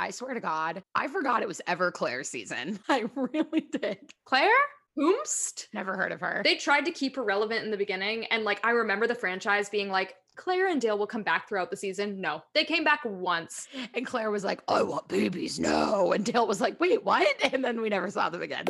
I swear to God, I forgot it was ever Clare's season. I really did. Clare? Whomst? Never heard of her. They tried to keep her relevant in the beginning. And like, I remember the franchise being like, Clare and Dale will come back throughout the season. No, they came back once. And Clare was like, I want babies now. And Dale was like, wait, what? And then we never saw them again.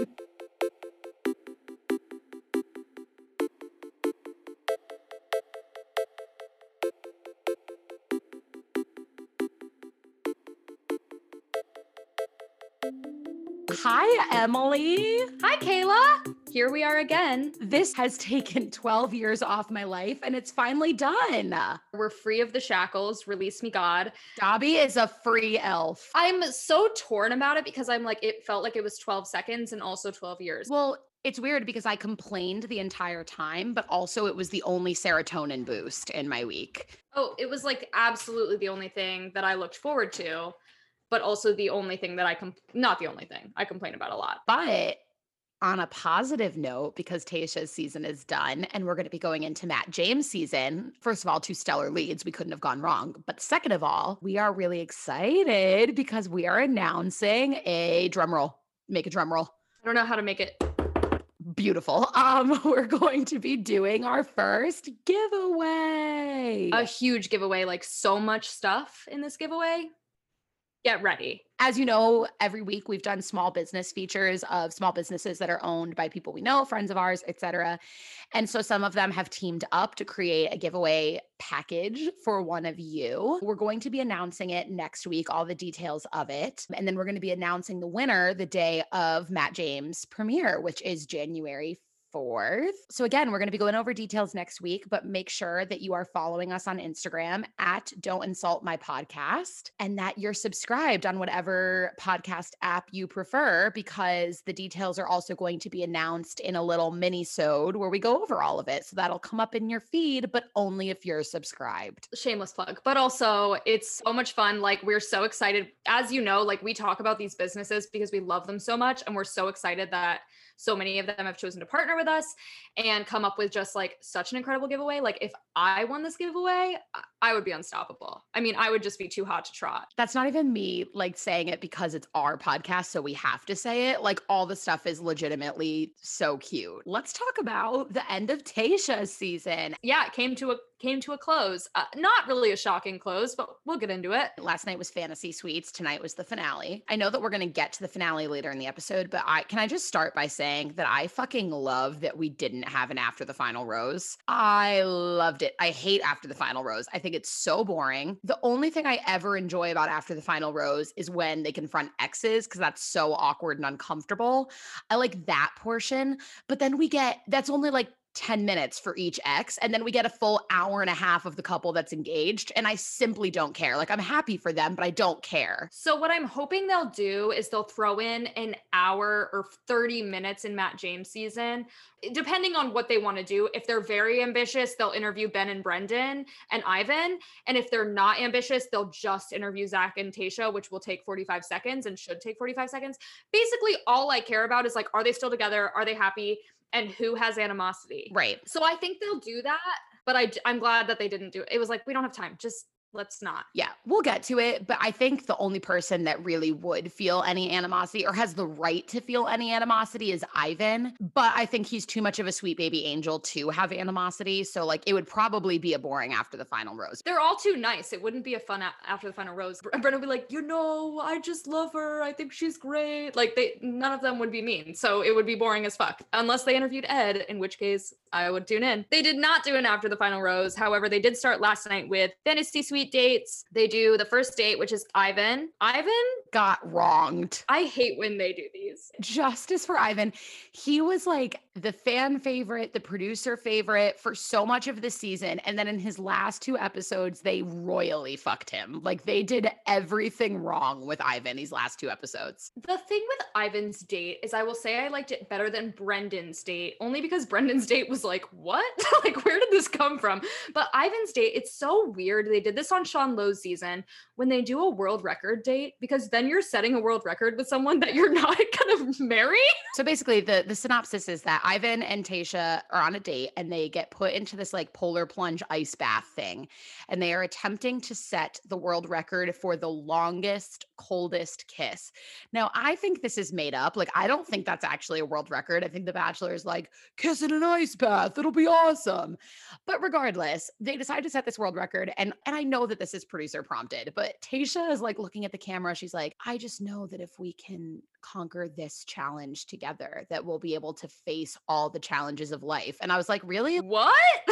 Hi, Emily. Hi, Kayla. Here we are again. This has taken 12 years off my life and it's finally done. We're free of the shackles. Release me, God. Dobby is a free elf. I'm so torn about it because I'm like, it felt like it was 12 seconds and also 12 years. Well, it's weird because I complained the entire time, but also it was the only serotonin boost in my week. Oh, it was like absolutely the only thing that I looked forward to, but also the only thing that I com not the only thing I complain about a lot. But on a positive note, because Tayshia's season is done and we're going to be going into Matt James' season, first of all, two stellar leads. We couldn't have gone wrong. But second of all, we are really excited because we are announcing a drum roll. Make a drum roll. I don't know how to make it. Beautiful. Um, we're going to be doing our first giveaway. A huge giveaway, like so much stuff in this giveaway. Get ready. As you know, every week we've done small business features of small businesses that are owned by people we know, friends of ours, etc. And so some of them have teamed up to create a giveaway package for one of you. We're going to be announcing it next week, all the details of it. And then we're going to be announcing the winner the day of Matt James premiere, which is January 4th. So, again, we're going to be going over details next week, but make sure that you are following us on Instagram at Don't Insult My Podcast and that you're subscribed on whatever podcast app you prefer because the details are also going to be announced in a little mini sode where we go over all of it. So, that'll come up in your feed, but only if you're subscribed. Shameless plug, but also it's so much fun. Like, we're so excited. As you know, like we talk about these businesses because we love them so much, and we're so excited that so many of them have chosen to partner with us and come up with just like such an incredible giveaway. Like if I won this giveaway, I would be unstoppable. I mean, I would just be too hot to trot. That's not even me like saying it because it's our podcast, so we have to say it. Like all the stuff is legitimately so cute. Let's talk about the end of Tayshia's season. Yeah, it came to a came to a close. Uh, not really a shocking close, but we'll get into it. Last night was Fantasy Suites. Tonight was the finale. I know that we're going to get to the finale later in the episode, but I can I just start by saying that I fucking love that we didn't have an after the final rose. I loved it. I hate after the final rose. I think it's so boring. The only thing I ever enjoy about after the final rose is when they confront exes because that's so awkward and uncomfortable. I like that portion, but then we get that's only like 10 minutes for each ex and then we get a full hour and a half of the couple that's engaged and I simply don't care. Like I'm happy for them, but I don't care. So what I'm hoping they'll do is they'll throw in an hour or 30 minutes in Matt James season depending on what they want to do. If they're very ambitious, they'll interview Ben and Brendan and Ivan, and if they're not ambitious, they'll just interview Zach and Tayshia, which will take 45 seconds and should take 45 seconds. Basically all I care about is like are they still together? Are they happy? And who has animosity. Right. So I think they'll do that, but I I'm glad that they didn't do it. It was like we don't have time. Just let's not. Yeah, we'll get to it. But I think the only person that really would feel any animosity or has the right to feel any animosity is Ivan. But I think he's too much of a sweet baby angel to have animosity. So, like, it would probably be a boring after the final rose. They're all too nice. It wouldn't be a fun a- after the final rose. Brendan would be like, you know, I just love her. I think she's great. Like, they none of them would be mean. So it would be boring as fuck unless they interviewed Ed, in which case I would tune in. They did not do an after the final rose. However, they did start last night with Fantasy Suite dates. They do the first date, which is Ivan. Ivan got wronged. I hate when they do these. Justice for Ivan. He was like the fan favorite, the producer favorite for so much of the season. And then in his last two episodes, they royally fucked him. Like they did everything wrong with Ivan these last two episodes. The thing with Ivan's date is I will say I liked it better than Brendan's date, only because Brendan's date was like, what? like, where did this come from? But Ivan's date, it's so weird. They did this on Sean Lowe's season when they do a world record date, because then you're setting a world record with someone that you're not gonna marry. So basically the the synopsis is that Ivan and Tayshia are on a date and they get put into this like polar plunge ice bath thing. And they are attempting to set the world record for the longest, coldest kiss. Now, I think this is made up. Like, I don't think that's actually a world record. I think The Bachelor is like, kiss in an ice bath. It'll be awesome. But regardless, they decide to set this world record. And, and I know that this is producer prompted, but Tayshia is like looking at the camera. She's like, I just know that if we can conquer this challenge together, that we'll be able to face all the challenges of life. And I was like, really? What?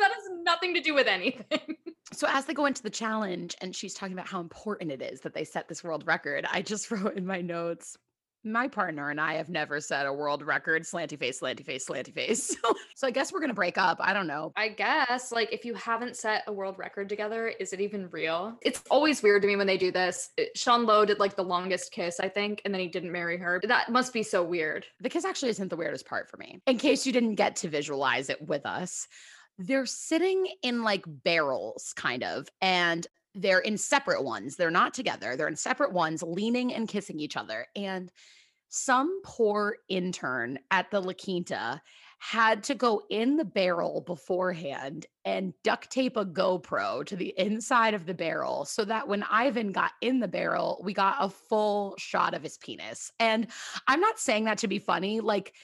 that has nothing to do with anything. So as they go into the challenge and she's talking about how important it is that they set this world record, I just wrote in my notes, my partner and I have never set a world record slanty face, slanty face, slanty face. so I guess we're going to break up. I don't know. I guess like if you haven't set a world record together, is it even real? It's always weird to me when they do this. It, Sean Lowe did like the longest kiss, I think, and then he didn't marry her. That must be so weird. The kiss actually isn't the weirdest part for me. In case you didn't get to visualize it with us, they're sitting in like barrels kind of and they're in separate ones. They're not together. They're in separate ones, leaning and kissing each other. And some poor intern at the La Quinta had to go in the barrel beforehand and duct tape a GoPro to the inside of the barrel so that when Ivan got in the barrel, we got a full shot of his penis. And I'm not saying that to be funny. Like,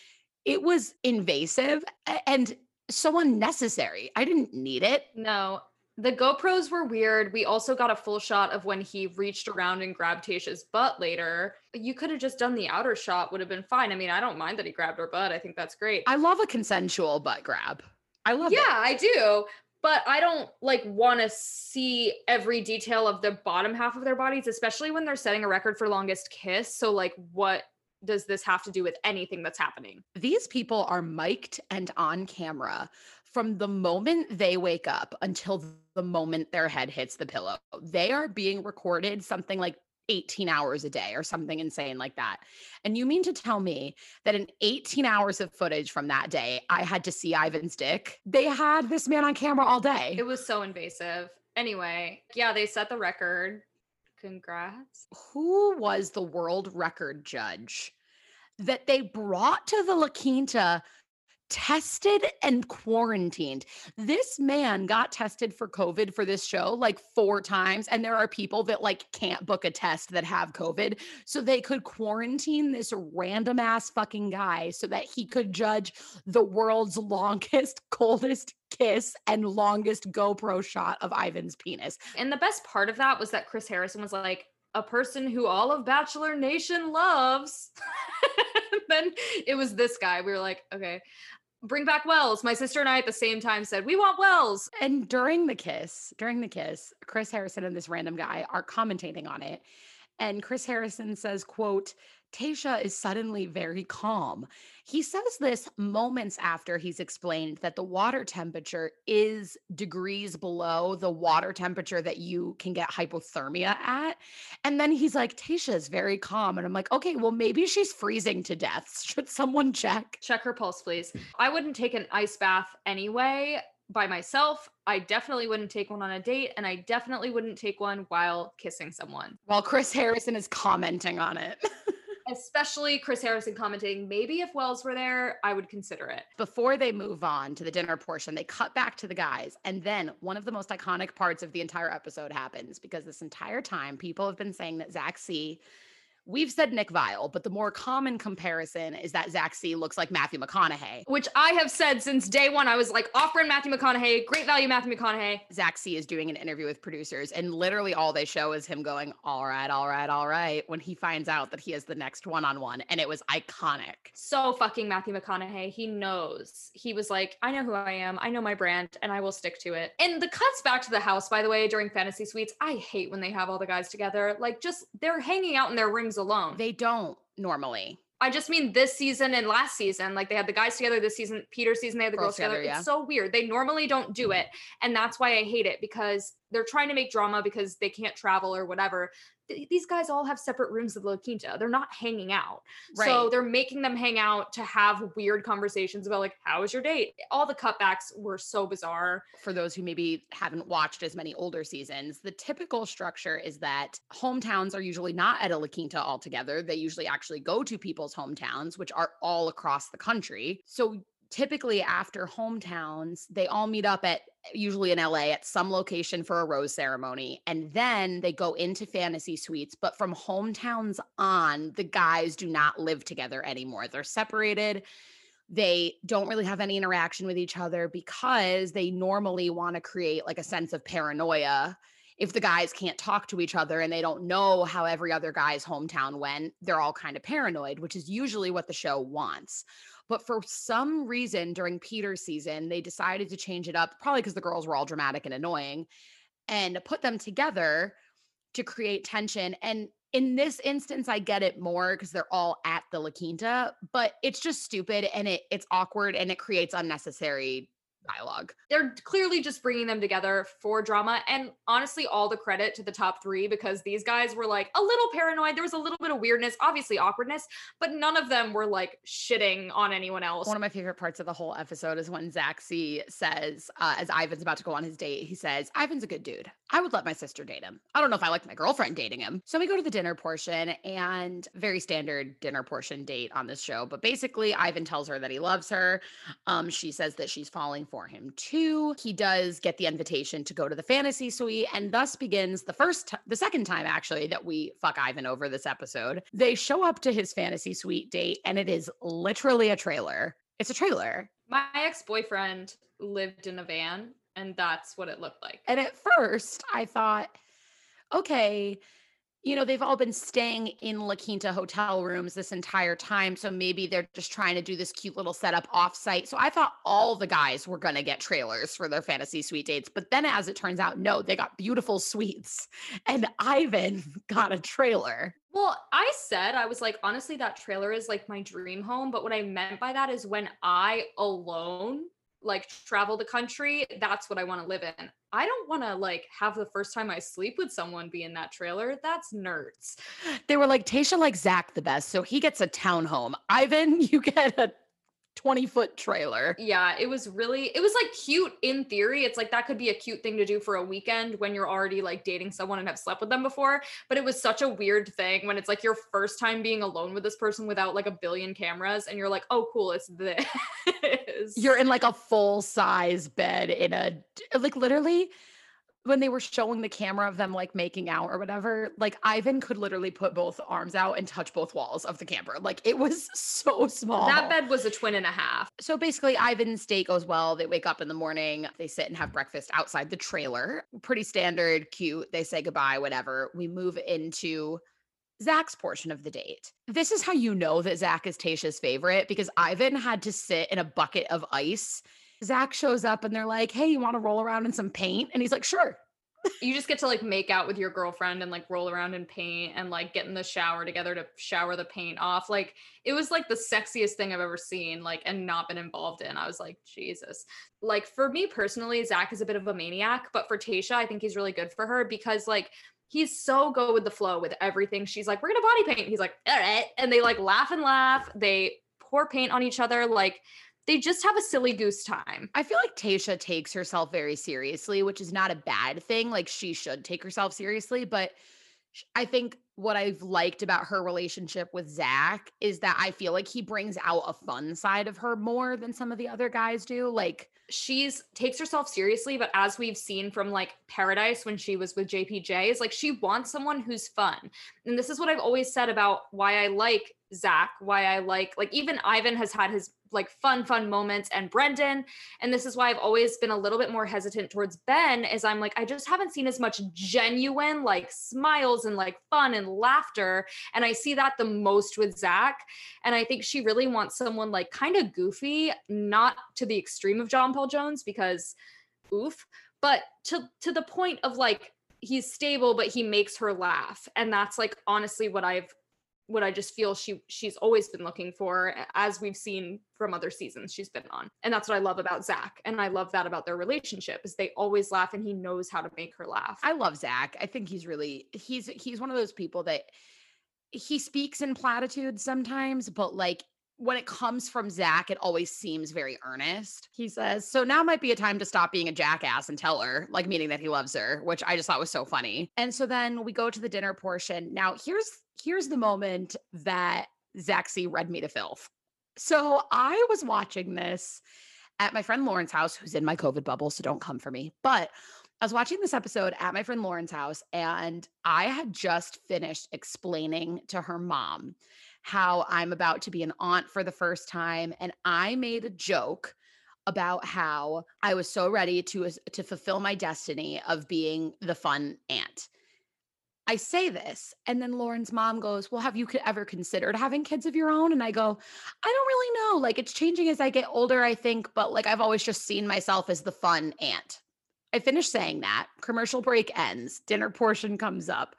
it was invasive and so unnecessary. I didn't need it. No, the GoPros were weird. We also got a full shot of when he reached around and grabbed Tayshia's butt later. You could have just done the outer shot, would have been fine. I mean, I don't mind that he grabbed her butt. I think that's great. I love a consensual butt grab. I love yeah, it. I do. But I don't like want to see every detail of the bottom half of their bodies, especially when they're setting a record for longest kiss. So, like, what does this have to do with anything that's happening? These people are mic'd and on camera from the moment they wake up until the moment their head hits the pillow. They are being recorded something like 18 hours a day or something insane like that. And you mean to tell me that in 18 hours of footage from that day, I had to see Ivan's dick? They had this man on camera all day. It was so invasive. Anyway, yeah, they set the record. Congrats. Who was the world record judge that they brought to the La Quinta tested and quarantined. This man got tested for COVID for this show like four times. And there are people that like can't book a test that have COVID. So they could quarantine this random ass fucking guy so that he could judge the world's longest, coldest kiss and longest GoPro shot of Ivan's penis. And the best part of that was that Chris Harrison was like, a person who all of Bachelor Nation loves. then it was this guy. We were like, okay, bring back Wells. My sister and I at the same time said, we want Wells. And during the kiss, during the kiss, Chris Harrison and this random guy are commentating on it. And Chris Harrison says, quote, Tayshia is suddenly very calm. He says this moments after he's explained that the water temperature is degrees below the water temperature that you can get hypothermia at. And then he's like, Tayshia is very calm. And I'm like, okay, well, maybe she's freezing to death. Should someone check? Check her pulse, please. I wouldn't take an ice bath anyway by myself. I definitely wouldn't take one on a date, and I definitely wouldn't take one while kissing someone. While Chris Harrison is commenting on it. especially Chris Harrison commenting, maybe if Wells were there, I would consider it. Before they move on to the dinner portion, they cut back to the guys. And then one of the most iconic parts of the entire episode happens because this entire time, people have been saying that Zach C We've said Nick Viall, but the more common comparison is that Zach C looks like Matthew McConaughey. Which I have said since day one. I was like, offering Matthew McConaughey, great value Matthew McConaughey. Zach C is doing an interview with producers, and literally all they show is him going, All right, all right, all right, when he finds out that he has the next one on one. And it was iconic. So fucking Matthew McConaughey. He knows. He was like, I know who I am. I know my brand, and I will stick to it. And the cuts back to the house, by the way, during fantasy suites, I hate when they have all the guys together. Like, just they're hanging out in their rings alone. They don't normally. I just mean this season and last season. Like they had the guys together this season, Peter season, they had the girls, girls together. together yeah. It's so weird. They normally don't do it. And that's why I hate it because they're trying to make drama because they can't travel or whatever these guys all have separate rooms at La Quinta. They're not hanging out. Right. So they're making them hang out to have weird conversations about like, how was your date? All the cutbacks were so bizarre. For those who maybe haven't watched as many older seasons, the typical structure is that hometowns are usually not at a La Quinta altogether. They usually actually go to people's hometowns, which are all across the country. So typically after hometowns, they all meet up at usually in LA at some location for a rose ceremony. And then they go into fantasy suites. But from hometowns on, the guys do not live together anymore. They're separated. They don't really have any interaction with each other because they normally want to create like a sense of paranoia. If the guys can't talk to each other and they don't know how every other guy's hometown went, they're all kind of paranoid, which is usually what the show wants. But for some reason during Peter's season, they decided to change it up, probably because the girls were all dramatic and annoying, and put them together to create tension. And in this instance, I get it more because they're all at the La Quinta, but it's just stupid and it it's awkward and it creates unnecessary dialogue. They're clearly just bringing them together for drama. And honestly, all the credit to the top three because these guys were like a little paranoid. There was a little bit of weirdness, obviously awkwardness, but none of them were like shitting on anyone else. One of my favorite parts of the whole episode is when C says, uh, as Ivan's about to go on his date, he says, Ivan's a good dude. I would let my sister date him. I don't know if I like my girlfriend dating him. So we go to the dinner portion and very standard dinner portion date on this show. But basically, Ivan tells her that he loves her. Um, she says that she's falling for for him too. He does get the invitation to go to the fantasy suite and thus begins the first t- the second time actually that we fuck Ivan over this episode. They show up to his fantasy suite date and it is literally a trailer. It's a trailer. My ex-boyfriend lived in a van and that's what it looked like. And at first I thought okay, you know, they've all been staying in La Quinta hotel rooms this entire time. So maybe they're just trying to do this cute little setup offsite. So I thought all the guys were going to get trailers for their fantasy suite dates. But then as it turns out, no, they got beautiful suites. And Ivan got a trailer. Well, I said, I was like, honestly, that trailer is like my dream home. But what I meant by that is when I alone like travel the country, that's what I want to live in. I don't want to like have the first time I sleep with someone be in that trailer. That's nerds. They were like Tayshia like Zach the best, so he gets a townhome. Ivan, you get a 20 foot trailer. Yeah, it was really, it was like cute in theory. It's like that could be a cute thing to do for a weekend when you're already like dating someone and have slept with them before. But it was such a weird thing when it's like your first time being alone with this person without like a billion cameras and you're like, oh, cool, it's this. You're in like a full size bed in a, like literally when they were showing the camera of them like making out or whatever, like Ivan could literally put both arms out and touch both walls of the camper. Like it was so small. That bed was a twin and a half. So basically, Ivan's date goes well. They wake up in the morning, they sit and have breakfast outside the trailer. Pretty standard, cute. They say goodbye, whatever. We move into Zach's portion of the date. This is how you know that Zach is Tayshia's favorite because Ivan had to sit in a bucket of ice Zach shows up and they're like, hey, you want to roll around in some paint? And he's like, sure. you just get to like make out with your girlfriend and like roll around in paint and like get in the shower together to shower the paint off. Like it was like the sexiest thing I've ever seen, like and not been involved in. I was like, Jesus. Like for me personally, Zach is a bit of a maniac, but for Tayshia, I think he's really good for her because like he's so go with the flow with everything. She's like, we're gonna body paint. He's like, all right. And they like laugh and laugh. They pour paint on each other. Like they just have a silly goose time. I feel like Tayshia takes herself very seriously, which is not a bad thing. Like she should take herself seriously, but I think what I've liked about her relationship with Zach is that I feel like he brings out a fun side of her more than some of the other guys do. Like she's takes herself seriously, but as we've seen from like Paradise when she was with JPJ, is like she wants someone who's fun. And this is what I've always said about why I like Zach, why I like like even Ivan has had his like fun fun moments and Brendan and this is why I've always been a little bit more hesitant towards Ben is I'm like I just haven't seen as much genuine like smiles and like fun and laughter and I see that the most with Zach and I think she really wants someone like kind of goofy not to the extreme of John Paul Jones because oof but to to the point of like he's stable but he makes her laugh and that's like honestly what I've what I just feel she she's always been looking for, as we've seen from other seasons she's been on. And that's what I love about Zach. And I love that about their relationship is they always laugh and he knows how to make her laugh. I love Zach. I think he's really he's he's one of those people that he speaks in platitudes sometimes, but like when it comes from Zach, it always seems very earnest. He says, So now might be a time to stop being a jackass and tell her, like meaning that he loves her, which I just thought was so funny. And so then we go to the dinner portion. Now, here's here's the moment that Zach C read me to filth. So I was watching this at my friend Lauren's house, who's in my COVID bubble, so don't come for me. But I was watching this episode at my friend Lauren's house, and I had just finished explaining to her mom how I'm about to be an aunt for the first time. And I made a joke about how I was so ready to to fulfill my destiny of being the fun aunt. I say this, and then Lauren's mom goes, "Well, have you ever considered having kids of your own?" And I go, "I don't really know. Like it's changing as I get older, I think, but like I've always just seen myself as the fun aunt." I finish saying that. Commercial break ends. Dinner portion comes up.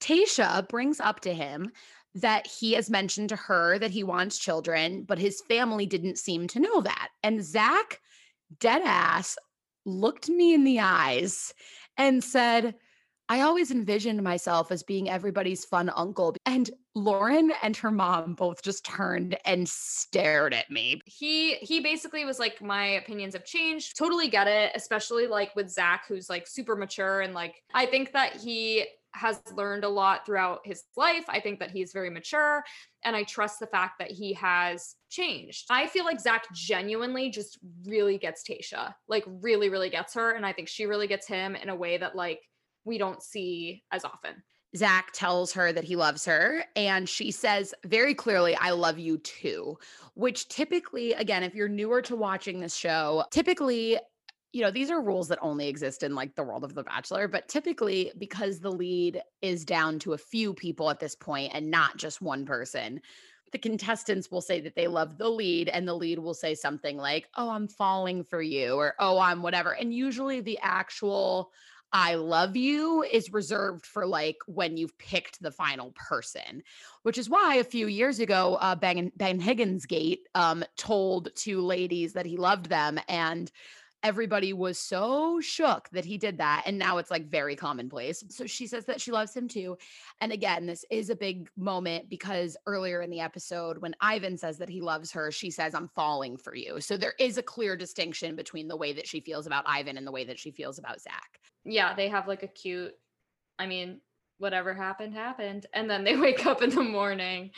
Tayshia brings up to him that he has mentioned to her that he wants children, but his family didn't seem to know that. And Zach, dead ass, looked me in the eyes and said, I always envisioned myself as being everybody's fun uncle. And Lauren and her mom both just turned and stared at me. He he basically was like, My opinions have changed. Totally get it, especially like with Zach, who's like super mature and like I think that he has learned a lot throughout his life. I think that he's very mature and I trust the fact that he has changed. I feel like Zach genuinely just really gets Tayshia, like really, really gets her. And I think she really gets him in a way that like we don't see as often. Zach tells her that he loves her, and she says very clearly, I love you too. Which typically, again, if you're newer to watching this show, typically you know, these are rules that only exist in like the world of The Bachelor, but typically because the lead is down to a few people at this point and not just one person, the contestants will say that they love the lead and the lead will say something like, "Oh, I'm falling for you," or "Oh, I'm whatever." And usually the actual I love you is reserved for like when you've picked the final person, which is why a few years ago, uh, Ben, ben Higgins Gate um, told two ladies that he loved them. And everybody was so shook that he did that. And now it's like very commonplace. So she says that she loves him too. And again, this is a big moment because earlier in the episode, when Ivan says that he loves her, she says, I'm falling for you. So there is a clear distinction between the way that she feels about Ivan and the way that she feels about Zach. Yeah, they have like a cute, I mean, whatever happened, happened. And then they wake up in the morning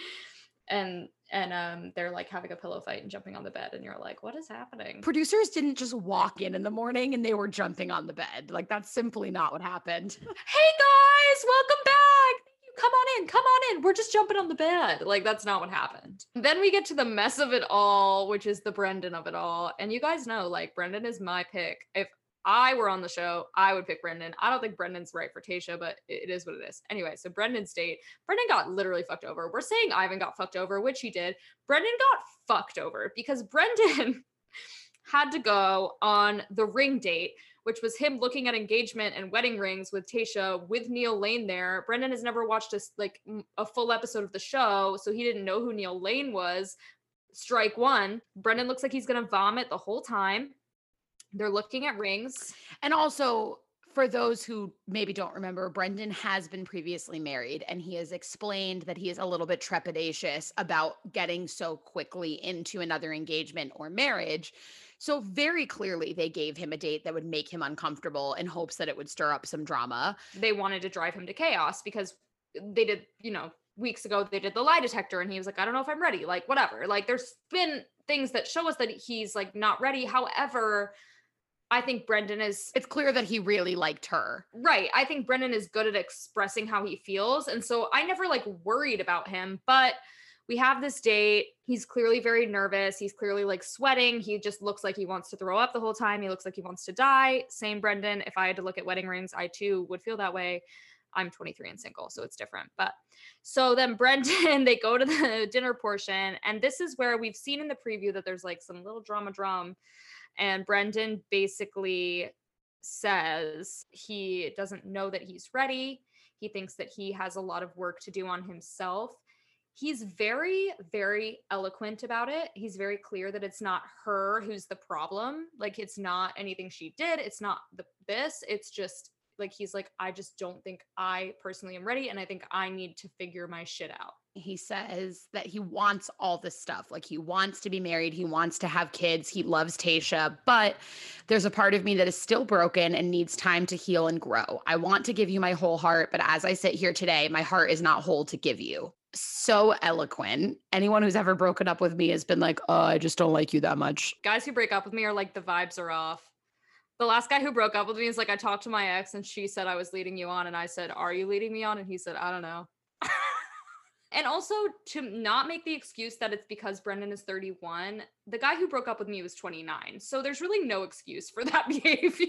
and and um they're like having a pillow fight and jumping on the bed and you're like what is happening? Producers didn't just walk in in the morning and they were jumping on the bed. Like that's simply not what happened. Hey guys welcome back! Come on in come on in! We're just jumping on the bed! Like that's not what happened. Then we get to the mess of it all which is the brendan of it all and you guys know like brendan is my pick. If I were on the show, I would pick Brendan. I don't think Brendan's right for Tayshia, but it is what it is. Anyway, so Brendan's date, Brendan got literally fucked over. We're saying Ivan got fucked over, which he did. Brendan got fucked over because Brendan had to go on the ring date, which was him looking at engagement and wedding rings with Tayshia with Neil Lane there. Brendan has never watched a, like a full episode of the show, so he didn't know who Neil Lane was. Strike one. Brendan looks like he's gonna vomit the whole time. They're looking at rings. And also, for those who maybe don't remember, Brendan has been previously married and he has explained that he is a little bit trepidatious about getting so quickly into another engagement or marriage. So, very clearly, they gave him a date that would make him uncomfortable in hopes that it would stir up some drama. They wanted to drive him to chaos because they did, you know, weeks ago, they did the lie detector and he was like, I don't know if I'm ready. Like, whatever. Like, there's been things that show us that he's like not ready. However, I think Brendan is it's clear that he really liked her. Right. I think Brendan is good at expressing how he feels. And so I never like worried about him, but we have this date. He's clearly very nervous. He's clearly like sweating. He just looks like he wants to throw up the whole time. He looks like he wants to die. Same Brendan. If I had to look at wedding rings, I too would feel that way. I'm 23 and single, so it's different. But so then Brendan, they go to the dinner portion, and this is where we've seen in the preview that there's like some little drama drum and Brendan basically says he doesn't know that he's ready. He thinks that he has a lot of work to do on himself. he's very very eloquent about it. He's very clear that it's not her who's the problem. Like it's not anything she did. It's not the this. It's just like he's like i just don't think i personally am ready and i think i need to figure my shit out he says that he wants all this stuff. Like he wants to be married, he wants to have kids, he loves Tayshia, but there's a part of me that is still broken and needs time to heal and grow. I want to give you my whole heart, but as I sit here today, my heart is not whole to give you. So eloquent. Anyone who's ever broken up with me has been like, oh, I just don't like you that much. Guys who break up with me are like, the vibes are off. The last guy who broke up with me is like, I talked to my ex and she said I was leading you on. And I said, Are you leading me on? And he said, I don't know. And also to not make the excuse that it's because Brendan is 31, the guy who broke up with me was 29. So there's really no excuse for that behavior.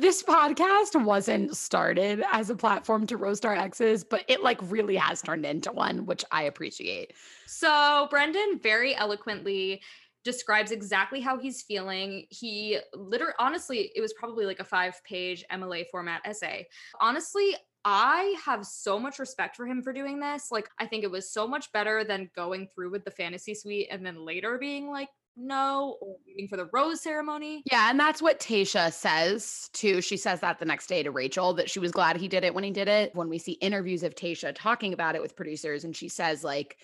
this podcast wasn't started as a platform to roast our exes, but it like really has turned into one, which I appreciate. So Brendan very eloquently describes exactly how he's feeling. He literally, honestly, it was probably like a five page MLA format essay. Honestly, I have so much respect for him for doing this. Like, I think it was so much better than going through with the fantasy suite and then later being like, no, or waiting for the rose ceremony. Yeah. And that's what Tayshia says too. She says that the next day to Rachel that she was glad he did it when he did it. When we see interviews of Tayshia talking about it with producers, and she says, like,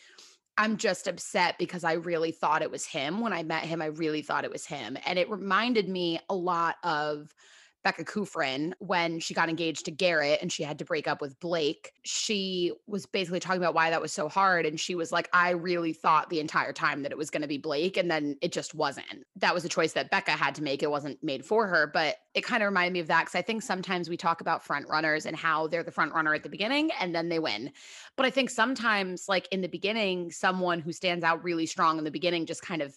I'm just upset because I really thought it was him. When I met him, I really thought it was him. And it reminded me a lot of Becca Kufrin when she got engaged to Garrett and she had to break up with Blake. She was basically talking about why that was so hard. And she was like, I really thought the entire time that it was going to be Blake. And then it just wasn't. That was a choice that Becca had to make. It wasn't made for her. But it kind of reminded me of that because I think sometimes we talk about front runners and how they're the front runner at the beginning and then they win. But I think sometimes, like in the beginning, someone who stands out really strong in the beginning just kind of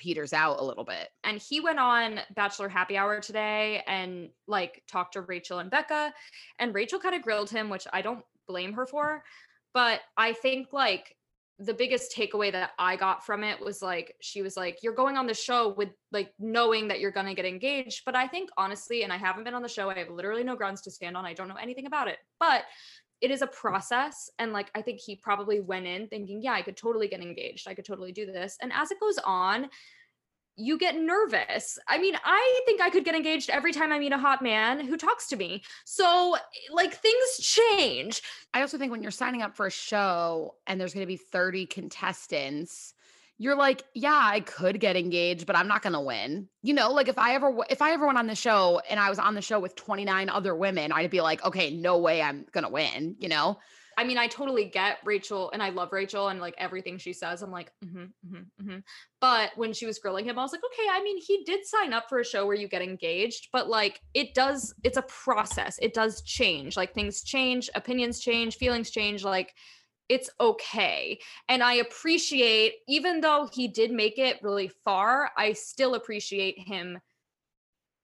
peters out a little bit. And he went on Bachelor Happy Hour today and like talked to Rachel and Becca. And Rachel kind of grilled him, which I don't blame her for. But I think like the biggest takeaway that I got from it was like, she was like, You're going on the show with like knowing that you're going to get engaged. But I think honestly, and I haven't been on the show, I have literally no grounds to stand on. I don't know anything about it. But it is a mm. process and like i think he probably went in thinking yeah i could totally get engaged i could totally do this and as it goes on you get nervous. I mean, I think I could get engaged every time I meet a hot man who talks to me. So, like, things change. I also think when you're signing up for a show and there's going to be 30 contestants, you're like, yeah, I could get engaged, but I'm not going to win. You know, like if I ever if I ever went on the show and I was on the show with 29 other women, I'd be like, okay, no way I'm going to win, you know? I mean, I totally get Rachel and I love Rachel and like everything she says. I'm like, mm-hmm, mm-hmm, mm-hmm. but when she was grilling him, I was like, okay, I mean, he did sign up for a show where you get engaged, but like it does, it's a process. It does change. Like things change, opinions change, feelings change. Like it's okay. And I appreciate, even though he did make it really far, I still appreciate him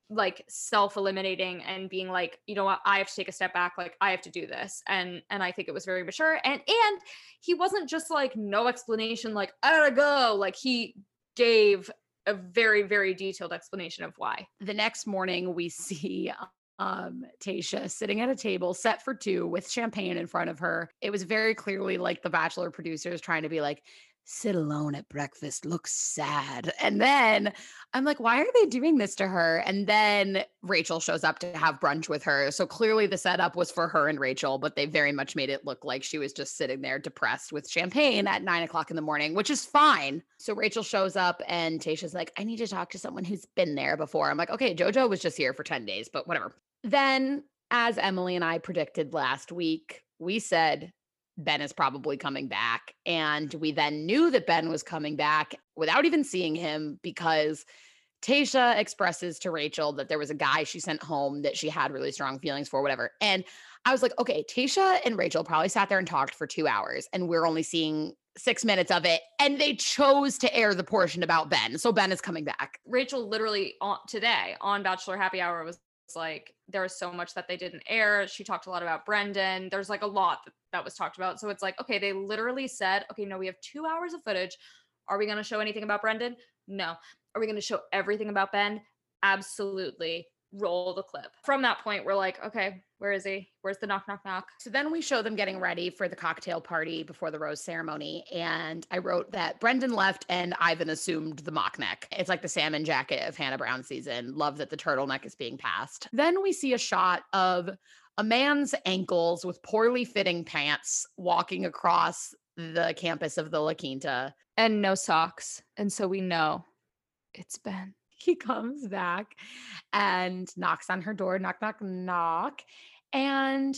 like self-eliminating and being like you know what? I have to take a step back. Like i have to do this. And and i think it was very mature. And and he wasn't just like no explanation like i gotta go. Like he gave a very very detailed explanation of why. The next morning we see um Tayshia sitting at a table set for two with champagne in front of her. It was very clearly like the bachelor producers trying to be like sit alone at breakfast looks sad. And then I'm like, why are they doing this to her? And then Rachel shows up to have brunch with her. So clearly the setup was for her and Rachel, but they very much made it look like she was just sitting there depressed with champagne at nine o'clock in the morning, which is fine. So Rachel shows up and Tayshia's like, I need to talk to someone who's been there before. I'm like, okay, JoJo was just here for 10 days, but whatever. Then, as Emily and I predicted last week, we said Ben is probably coming back. And we then knew that Ben was coming back without even seeing him because Tayshia expresses to Rachel that there was a guy she sent home that she had really strong feelings for, whatever. And I was like, okay, Tayshia and Rachel probably sat there and talked for two hours, and we're only seeing six minutes of it. And they chose to air the portion about Ben. So Ben is coming back. Rachel literally on, today on Bachelor Happy Hour was like there was so much that they didn't air. She talked a lot about Brendan. There's like a lot that, that was talked about. So it's like, okay, they literally said, okay, no, we have two hours of footage. Are we going to show anything about Brendan? No. Are we going to show everything about Ben? Absolutely. Roll the clip. From that point, we're like, okay, where is he? Where's the knock, knock, knock? So then we show them getting ready for the cocktail party before the rose ceremony. And I wrote that Brendan left and Ivan assumed the mock neck. It's like the salmon jacket of Hannah Brown season. Love that the turtleneck is being passed. Then we see a shot of a man's ankles with poorly fitting pants walking across the campus of the La Quinta. And no socks. And so we know it's Ben. He comes back and knocks on her door, knock, knock, knock. And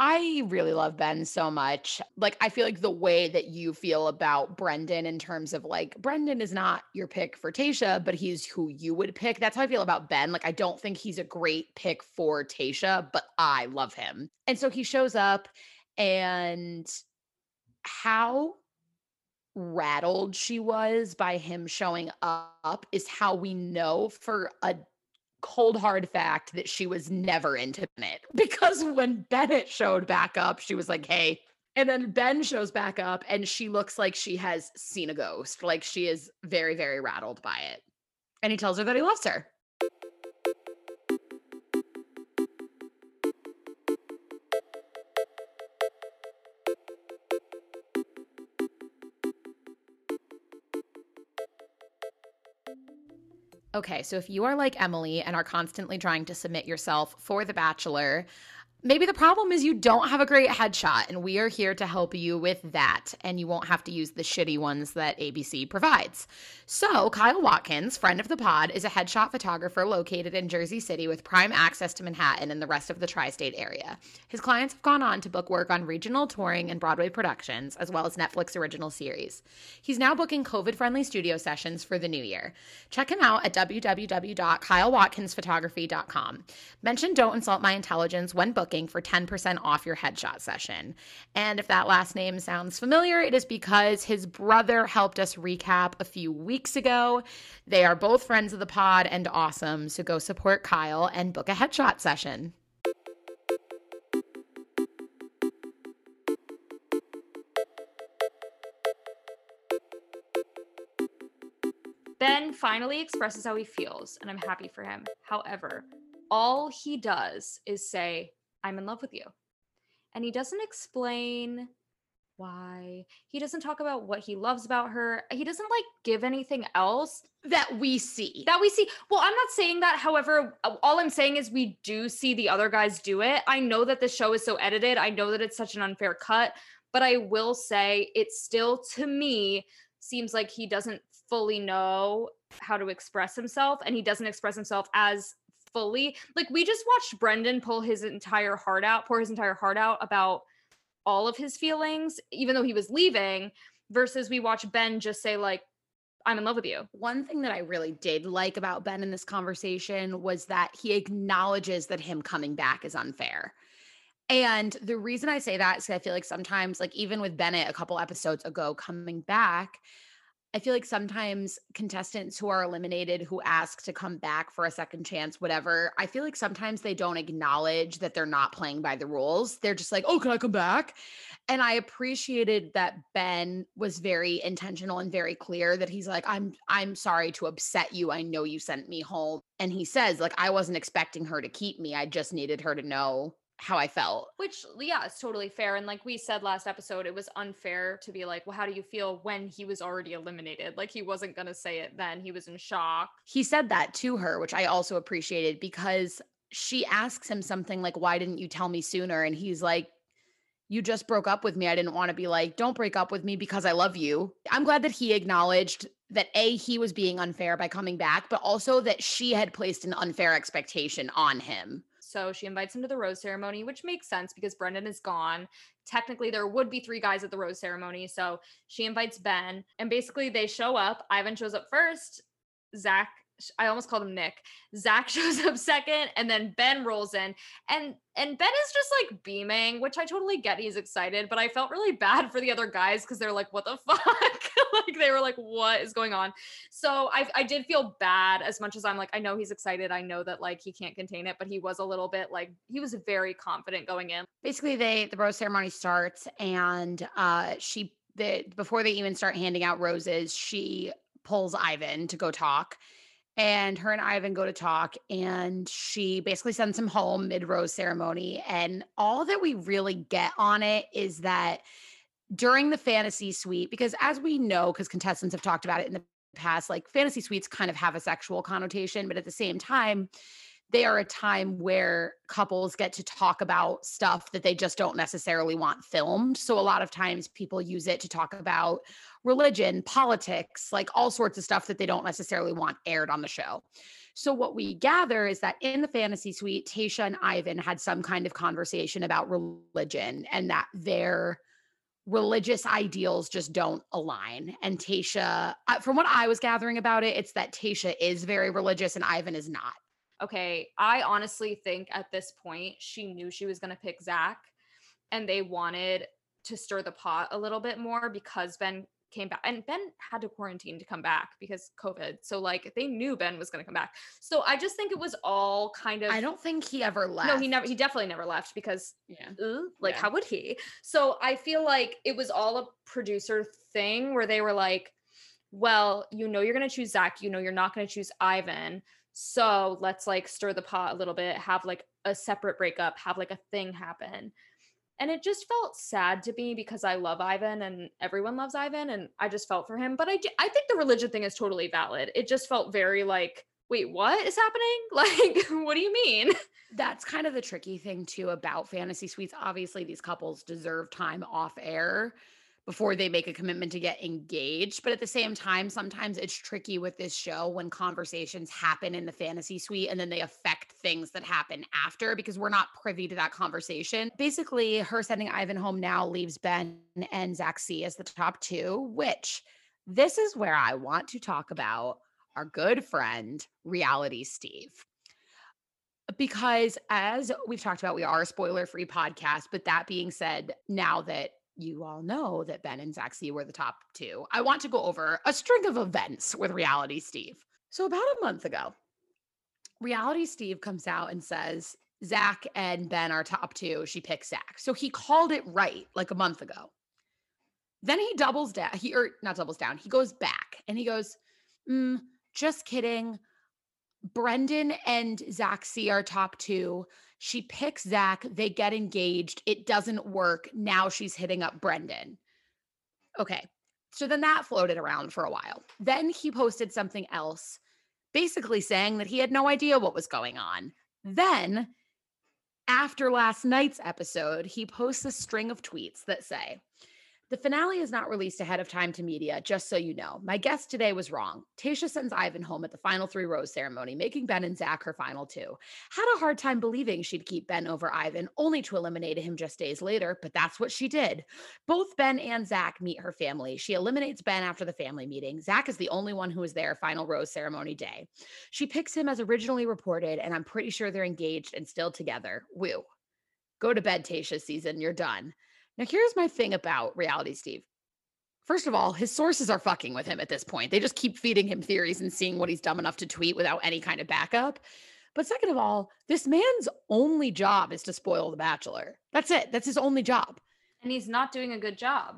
I really love Ben so much. Like, I feel like the way that you feel about Brendan in terms of like, Brendan is not your pick for Tayshia, but he's who you would pick. That's how I feel about Ben. Like, I don't think he's a great pick for Tayshia, but I love him. And so he shows up, and how rattled she was by him showing up is how we know for a cold hard fact that she was never Bennett because when Bennett showed back up, she was like, hey. And then Ben shows back up and she looks like she has seen a ghost. Like she is very, very rattled by it. And he tells her that he loves her. Okay, so if you are like Emily and are constantly trying to submit yourself for The Bachelor, Maybe the problem is you don't have a great headshot, and we are here to help you with that. And you won't have to use the shitty ones that ABC provides. So, Kyle Watkins, friend of the pod, is a headshot photographer located in Jersey City with prime access to Manhattan and the rest of the tri state area. His clients have gone on to book work on regional touring and Broadway productions, as well as Netflix original series. He's now booking COVID friendly studio sessions for the new year. Check him out at www.kylewatkinsphotography.com. Mention Don't Insult My Intelligence when booking for 10% off your headshot session. And if that last name sounds familiar, it is because his brother helped us recap a few weeks ago. They are both friends of the pod and awesome. So go support Kyle and book a headshot session. Ben finally expresses how he feels, and I'm happy for him. However, all he does is say, I'm in love with you. And he doesn't explain why. He doesn't talk about what he loves about her. He doesn't like give anything else that we see. That we see. Well, I'm not saying that. However, all I'm saying is we do see the other guys do it. I know that the show is so edited. I know that it's such an unfair cut, but I will say it still to me seems like he doesn't fully know how to express himself and he doesn't express himself as fully like we just watched Brendan pull his entire heart out, pour his entire heart out about all of his feelings, even though he was leaving, versus we watch Ben just say, like, I'm in love with you. One thing that I really did like about Ben in this conversation was that he acknowledges that him coming back is unfair. And the reason I say that is I feel like sometimes, like even with Bennett a couple episodes ago coming back, I feel like sometimes contestants who are eliminated who ask to come back for a second chance, whatever, I feel like sometimes they don't acknowledge that they're not playing by the rules. They're just like, oh, can I come back? And I appreciated that Ben was very intentional and very clear that he's like, I'm I'm sorry to upset you. I know you sent me home. And he says, like, I wasn't expecting her to keep me. I just needed her to know how I felt. Which, yeah, it's totally fair. And like we said last episode, it was unfair to be like, well, how do you feel when he was already eliminated? Like he wasn't going to say it then. He was in shock. He said that to her, which I also appreciated because she asks him something like, why didn't you tell me sooner? And he's like, you just broke up with me. I didn't want to be like, don't break up with me because I love you. I'm glad that he acknowledged that A, he was being unfair by coming back, but also that she had placed an unfair expectation on him. So she invites him to the rose ceremony, which makes sense because Brendan is gone. Technically, there would be three guys at the rose ceremony. So she invites Ben, and basically they show up. Ivan shows up first. Zach I almost called him Nick. Zach shows up second, and then Ben rolls in, and and Ben is just like beaming, which I totally get. He's excited, but I felt really bad for the other guys because they're like, "What the fuck?" like they were like, "What is going on?" So I I did feel bad as much as I'm like, I know he's excited. I know that like he can't contain it, but he was a little bit like he was very confident going in. Basically, they the rose ceremony starts, and uh she the before they even start handing out roses, she pulls Ivan to go talk and her and Ivan go to talk, and she basically sends him home mid rose ceremony. And all that we really get on it is that during the fantasy suite, because as we know, because contestants have talked about it in the past, like fantasy suites kind of have a sexual connotation, but at the same time, they are a time where couples get to talk about stuff that they just don't necessarily want filmed. So a lot of times people use it to talk about religion, politics, like all sorts of stuff that they don't necessarily want aired on the show. So what we gather is that in the fantasy suite, Tayshia and Ivan had some kind of conversation about religion and that their religious ideals just don't align. And Tayshia, uh, from what I was gathering about it, it's that Tayshia is very religious and Ivan is not okay, I honestly think at this point she knew she was going to pick Zach and they wanted to stir the pot a little bit more because Ben came back and Ben had to quarantine to come back because COVID. So like they knew Ben was going to come back. So I just think it was all kind of I don't think he ever left. No, he never he definitely never left because yeah. like yeah. how would he? So I feel like it was all a producer thing where they were like well, you know you're going to choose Zach, you know you're not going to choose Ivan. So let's like stir the pot a little bit, have like a separate breakup, have like a thing happen. And it just felt sad to me because I love Ivan and everyone loves Ivan and I just felt for him. But I, I think the religion thing is totally valid. It just felt very like, wait, what is happening? Like, what do you mean? That's kind of the tricky thing too about fantasy suites. Obviously, these couples deserve time off air before they make a commitment to get engaged. But at the same time, sometimes it's tricky with this show when conversations happen in the fantasy suite and then they affect things that happen after because we're not privy to that conversation. Basically, her sending Ivan home now leaves Ben and Zach C as the top two, which this is where I want to talk about our good friend, Reality Steve because as we've talked about, we are a spoiler free podcast. But that being said, now that you all know that Ben and Zach C were the top two. I want to go over a string of events with Reality Steve. So, about a month ago, Reality Steve comes out and says, Zach and Ben are top two. She picks Zach. So he called it right like a month ago. Then he doubles down. He or not doubles down. He goes back and he goes, mm, just kidding. Brendan and Zach are top two. She picks Zach. They get engaged. It doesn't work. Now she's hitting up Brendan. Okay. So then that floated around for a while. Then he posted something else, basically saying that he had no idea what was going on. Then, after last night's episode, he posts a string of tweets that say, the finale is not released ahead of time to media, just so you know. My guest today was wrong. Tayshia sends Ivan home at the final three rose ceremony, making Ben and Zach her final two. Had a hard time believing she'd keep Ben over Ivan, only to eliminate him just days later, but that's what she did. Both Ben and Zach meet her family. She eliminates Ben after the family meeting. Zach is the only one who is there final rose ceremony day. She picks him as originally reported, and I'm pretty sure they're engaged and still together. Woo. Go to bed, Tayshia season. You're done. Now, here's my thing about reality Steve. First of all, his sources are fucking with him at this point. They just keep feeding him theories and seeing what he's dumb enough to tweet without any kind of backup. But second of all, this man's only job is to spoil the bachelor. That's it. That's his only job. And he's not doing a good job.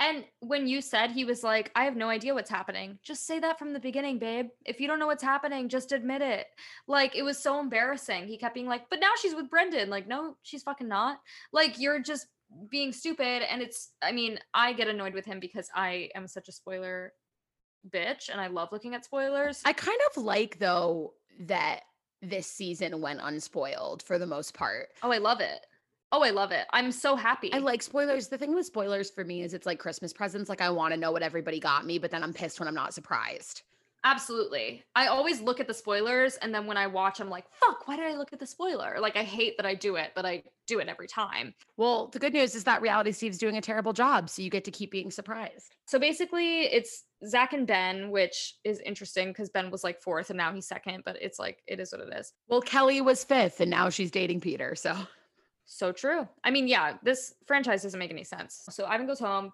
And when you said he was like, I have no idea what's happening, just say that from the beginning, babe. If you don't know what's happening, just admit it. Like, it was so embarrassing. He kept being like, but now she's with Brendan. Like, no, she's fucking not. Like, you're just being stupid and it's i mean i get annoyed with him because i am such a spoiler bitch and i love looking at spoilers. I kind of like though that this season went unspoiled for the most part. Oh i love it. Oh i love it. I'm so happy. I like spoilers. The thing with spoilers for me is it's like christmas presents like i want to know what everybody got me but then i'm pissed when i'm not surprised Absolutely. I always look at the spoilers and then when I watch, I'm like, fuck, why did I look at the spoiler? Like, I hate that I do it, but I do it every time. Well, the good news is that Reality Steve's doing a terrible job. So you get to keep being surprised. So basically, it's Zach and Ben, which is interesting because Ben was like fourth and now he's second, but it's like, it is what it is. Well, Kelly was fifth and now she's dating Peter. So. So true. I mean, yeah, this franchise doesn't make any sense. So Ivan goes home,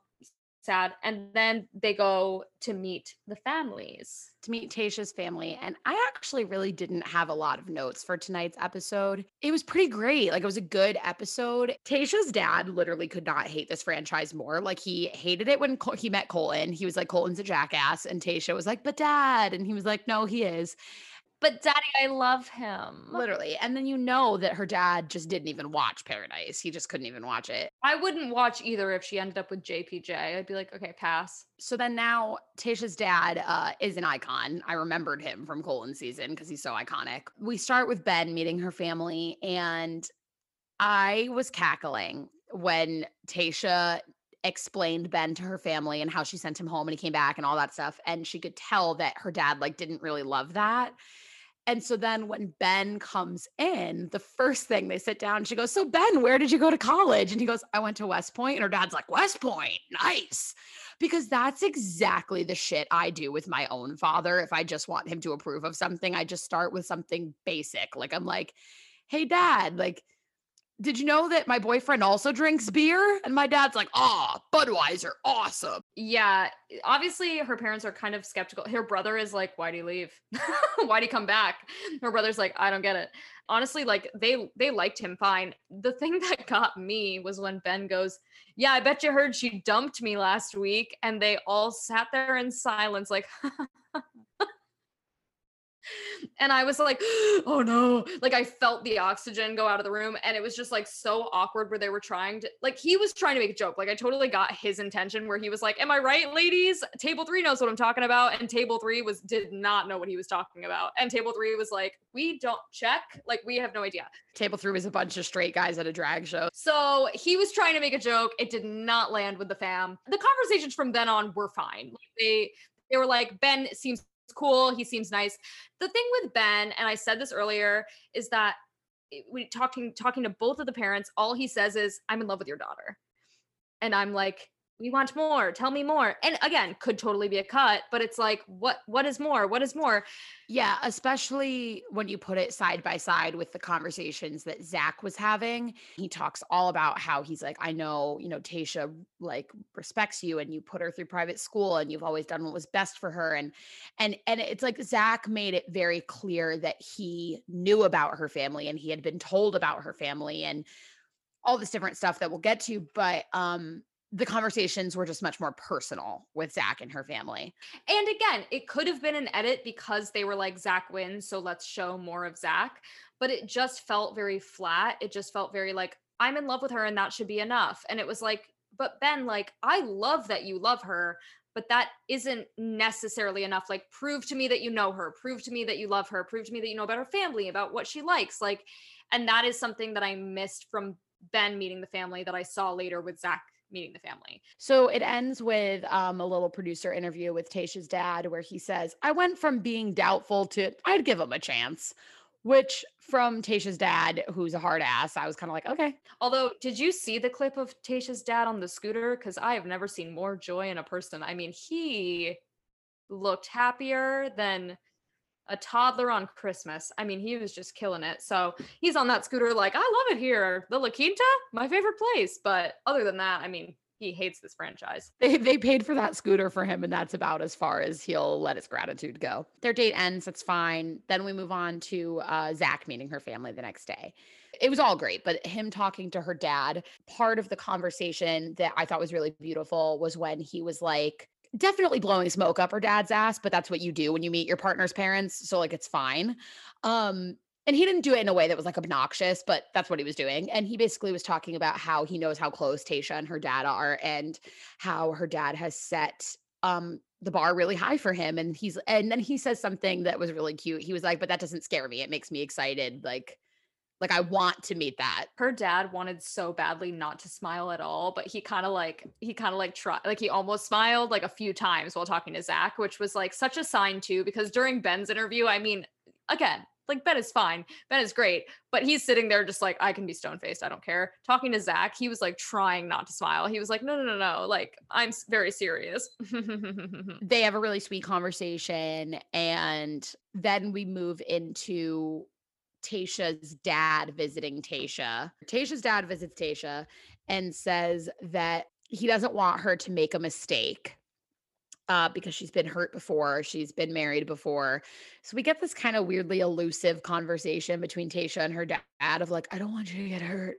sad. And then they go to meet the families. To meet Tayshia's family. And I actually really didn't have a lot of notes for tonight's episode. It was pretty great. Like, it was a good episode. Tayshia's dad literally could not hate this franchise more. Like, he hated it when he met Colton. He was like, Colton's a jackass. And Tayshia was like, but dad. And he was like, no, he is but daddy, I love him. Literally. And then you know that her dad just didn't even watch Paradise. He just couldn't even watch it. I wouldn't watch either if she ended up with JPJ. I'd be like, okay, pass. So then now Tayshia's dad uh, is an icon. I remembered him from Colton season because he's so iconic. We start with Ben meeting her family, and I was cackling when Tayshia explained Ben to her family and how she sent him home and he came back and all that stuff. And she could tell that her dad like didn't really love that. And so then when Ben comes in, the first thing they sit down, she goes, So, Ben, where did you go to college? And he goes, I went to West Point. And her dad's like, West Point, nice. Because that's exactly the shit I do with my own father. If I just want him to approve of something, I just start with something basic. Like, I'm like, Hey, dad, like, did you know that my boyfriend also drinks beer? And my dad's like, oh, Budweiser, awesome. Yeah. Obviously, her parents are kind of skeptical. Her brother is like, why'd he leave? why'd he come back? Her brother's like, I don't get it. Honestly, like they they liked him fine. The thing that got me was when Ben goes, Yeah, I bet you heard she dumped me last week. And they all sat there in silence, like and I was like, oh no. Like I felt the oxygen go out of the room. And it was just like so awkward where they were trying to, like, he was trying to make a joke. Like I totally got his intention where he was like, Am I right, ladies? Table three knows what I'm talking about. And table three was did not know what he was talking about. And table three was like, We don't check. Like we have no idea. Table three was a bunch of straight guys at a drag show. So he was trying to make a joke. It did not land with the fam. The conversations from then on were fine. Like they they were like, Ben seems cool. He seems nice. The thing with Ben, and I said this earlier, is that eh, we talking talking to both of the parents, all he says is, "I'm in love with your daughter," and I'm like, we want more tell me more. And again could totally be a cut but it's like what what is more? What is more? Yeah especially when you put it side by side with the conversations that zach was having he talks all about how he's like i know you know tayshia like respects you and you put her through private school and you've always done what was best for her. And and and it's like zach made it very clear that he knew about her family and he had been told about her family and all this different stuff that we'll get to but um the conversations were just much more personal with mm. Zach and her family. And again, it could have been an edit because they were like, Zach wins, so let's show more of Zach. But it just felt very flat. It just felt very like, I'm in love with her and that should be enough. And it was like, but Ben, like, I love that you love her, but that isn't necessarily enough. Like, prove to me that you know her, prove to me that you love her, prove to me that you know about her family, about what she likes. Like, and that is something that I missed from Ben meeting the family that I saw later with Zach meeting the family. So it ends with um, a little producer interview with Tayshia's dad where he says, I went from being doubtful to I'd give him a chance. Which from Tayshia's dad, who's a hard ass, I was kind of like, okay. Although, did you see the clip of Tayshia's dad on the scooter? Because I have never seen more joy in a person. I mean, he looked happier than a toddler on Christmas. I mean, he was just killing it. So he's on that scooter, like, I love it here. The La Quinta, my favorite place. But other than that, I mean, he hates this franchise. They, they paid for that scooter for him, and that's about as far as he'll let his gratitude go. Their date ends, that's fine. Then we move on to uh, Zach meeting her family the next day. It was all great, but him talking to her dad, part of the conversation that I thought was really beautiful was when he was like, definitely blowing smoke up her dad's ass, but that's what you do when you meet your partner's parents. So like it's fine. Um, and he didn't do it in a way that was like obnoxious, but that's what he was doing. And he basically was talking about how he knows how close Tayshia and her dad are and how her dad has set um the bar really high for him. And he's and then he says something that was really cute. He was like, but that doesn't scare me. It makes me excited. Like like I want to meet that. Her dad wanted so badly not to smile at all, but he kind of like he kind of like tried like he almost smiled like a few times while talking to Zach, which was like such a sign too, because during Ben's interview, I mean, again, like Ben is fine. Ben is great, but he's sitting there just like I can be stone faced. I don't care. Talking to Zach, he was like trying not to smile. He was like, no, no, no, no. Like I'm very serious. they have a really sweet conversation, and then we move into Tayshia's dad visiting Tayshia. Tayshia's dad visits Tayshia and says that he doesn't want her to make a mistake uh, because she's been hurt before, she's been married before. So we get this kind of weirdly elusive conversation between Tayshia and her dad of like, I don't want you to get hurt.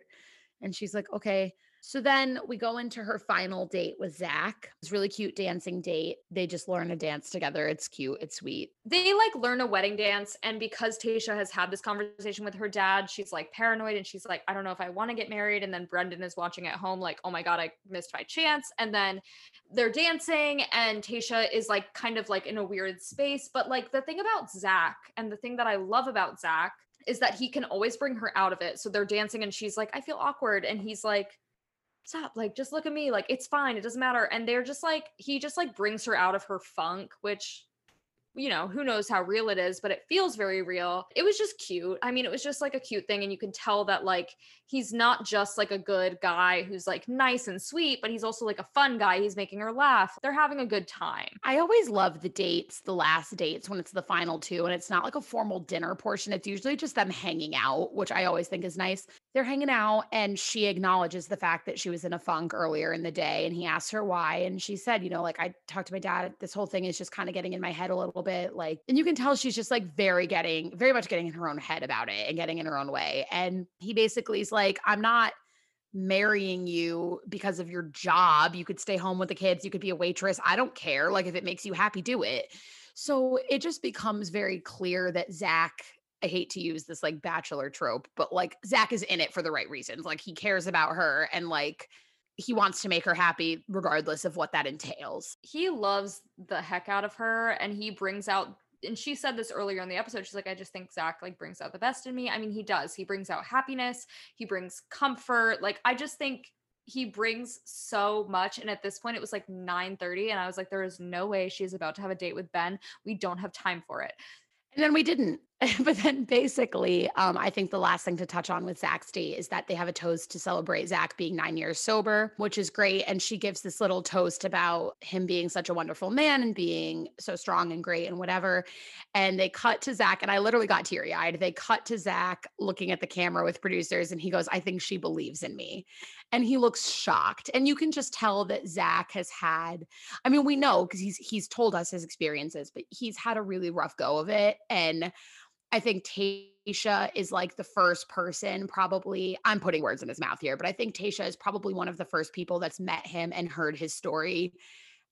And she's like, okay. So then we go into her final date with Zach. It's really cute dancing date. They just learn to dance together. It's cute. It's sweet. They like learn a wedding dance. And because Tayshia has had this conversation with her dad, she's like paranoid and she's like, I don't know if I want to get married. And then Brendan is watching at home, like, oh my God, I missed my chance. And then they're dancing and Tayshia is like kind of like in a weird space. But like the thing about Zach and the thing that I love about Zach is that he can always bring her out of it. So they're dancing and she's like, I feel awkward. And he's like, stop like just look at me like it's fine it doesn't matter and they're just like he just like brings her out of her funk which you know, who knows how real it is, but it feels very real. It was just cute. I mean, it was just like a cute thing. And you can tell that, like, he's not just like a good guy who's like nice and sweet, but he's also like a fun guy. He's making her laugh. They're having a good time. I always love the dates, the last dates when it's the final two and it's not like a formal dinner portion. It's usually just them hanging out, which I always think is nice. They're hanging out and she acknowledges the fact that she was in a funk earlier in the day. And he asked her why. And she said, you know, like, I talked to my dad. This whole thing is just kind of getting in my head a little little bit like and you can tell she's just like very getting very much getting in her own head about it and getting in her own way and he basically is like i'm not marrying you because of your job you could stay home with the kids you could be a waitress i don't care like if it makes you happy do it so it just becomes very clear that zach I hate to use this like bachelor trope, but like Zach is in it for the right reasons. Like he cares about her and like he wants to make her happy regardless of what that entails. He loves the heck out of her and he brings out and she said this earlier in the episode. She's like, I just think Zach like brings out the best in me. I mean, he does. He brings out happiness, he brings comfort. Like, I just think he brings so much. And at this point, it was like 9 30. And I was like, there is no way she's about to have a date with Ben. We don't have time for it. And then we didn't. but then basically, um, I think the last thing to touch on with date is that they have a toast to celebrate Zach being nine years sober, which is great. And she gives this little toast about him being such a wonderful man and being so strong and great and whatever. And they cut to Zach, and I literally got teary eyed. They cut to Zach looking at the camera with producers, and he goes, I think she believes in me. And he looks shocked. And you can just tell that Zach has had, I mean, we know because he's he's told us his experiences, but he's had a really rough go of it. And I think Tayshia is like the first person, probably. I'm putting words in his mouth here, but I think Tayshia is probably one of the first people that's met him and heard his story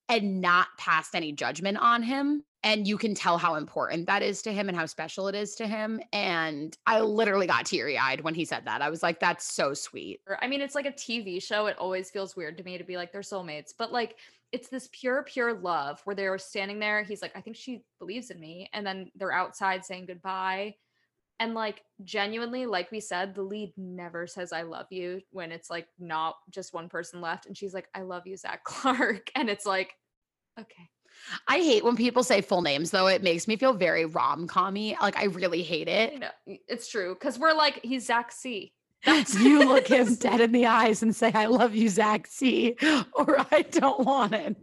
and not passed any judgment on him. And you can tell how important that is to him and how special it is to him. And I literally got teary eyed when he said that. I was like, that's so sweet. I mean, it's like a TV show. It always feels weird to me to be like, they're soulmates. But like, it's this pure, pure love where they're standing there. He's like, I think she believes in me. And then they're outside saying goodbye. And like, genuinely, like we said, the lead never says, I love you when it's like not just one person left. And she's like, I love you, Zach Clark. And it's like, okay. I hate when people say full names though. It makes me feel very rom commy. Like I really hate it. No, it's true. Cause we're like, he's Zach C. you look him dead in the eyes and say, I love you, Zach C, or I don't want it.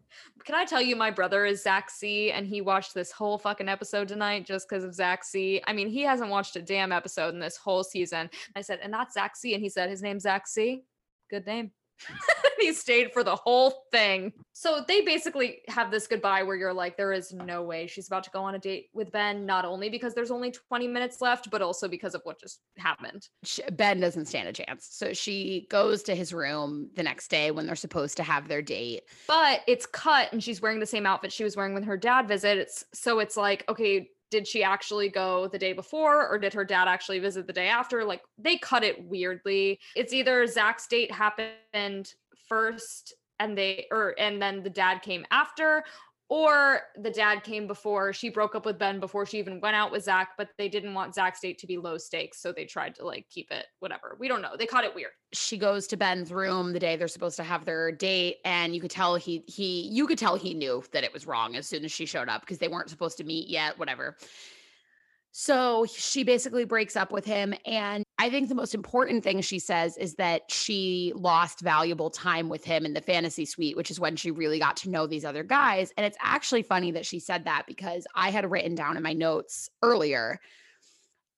Can I tell you, my brother is Zach C, and he watched this whole fucking episode tonight just because of Zach C. I mean, he hasn't watched a damn episode in this whole season. I said, and that's Zach C. And he said, his name's Zach C. Good name. he stayed for the whole thing. So they basically have this goodbye where you're like, there is no way she's about to go on a date with Ben, not only because there's only 20 minutes left, but also because of what just happened. Ben doesn't stand a chance. So she goes to his room the next day when they're supposed to have their date. But it's cut and she's wearing the same outfit she was wearing with her dad visit. So it's like, okay, did she actually go the day before or did her dad actually visit the day after? Like they cut it weirdly. It's either Zach's date happened first and they or and then the dad came after or the dad came before she broke up with Ben before she even went out with Zach, but they didn't want Zach's date to be low stakes. So they tried to like keep it whatever. We don't know. They caught it weird. She goes to Ben's room the day they're supposed to have their date. And you could tell he he you could tell he knew that it was wrong as soon as she showed up because they weren't supposed to meet yet, whatever. So she basically breaks up with him. And I think the most important thing she says is that she lost valuable time with him in the fantasy suite, which is when she really got to know these other guys. And it's actually funny that she said that because I had written down in my notes earlier.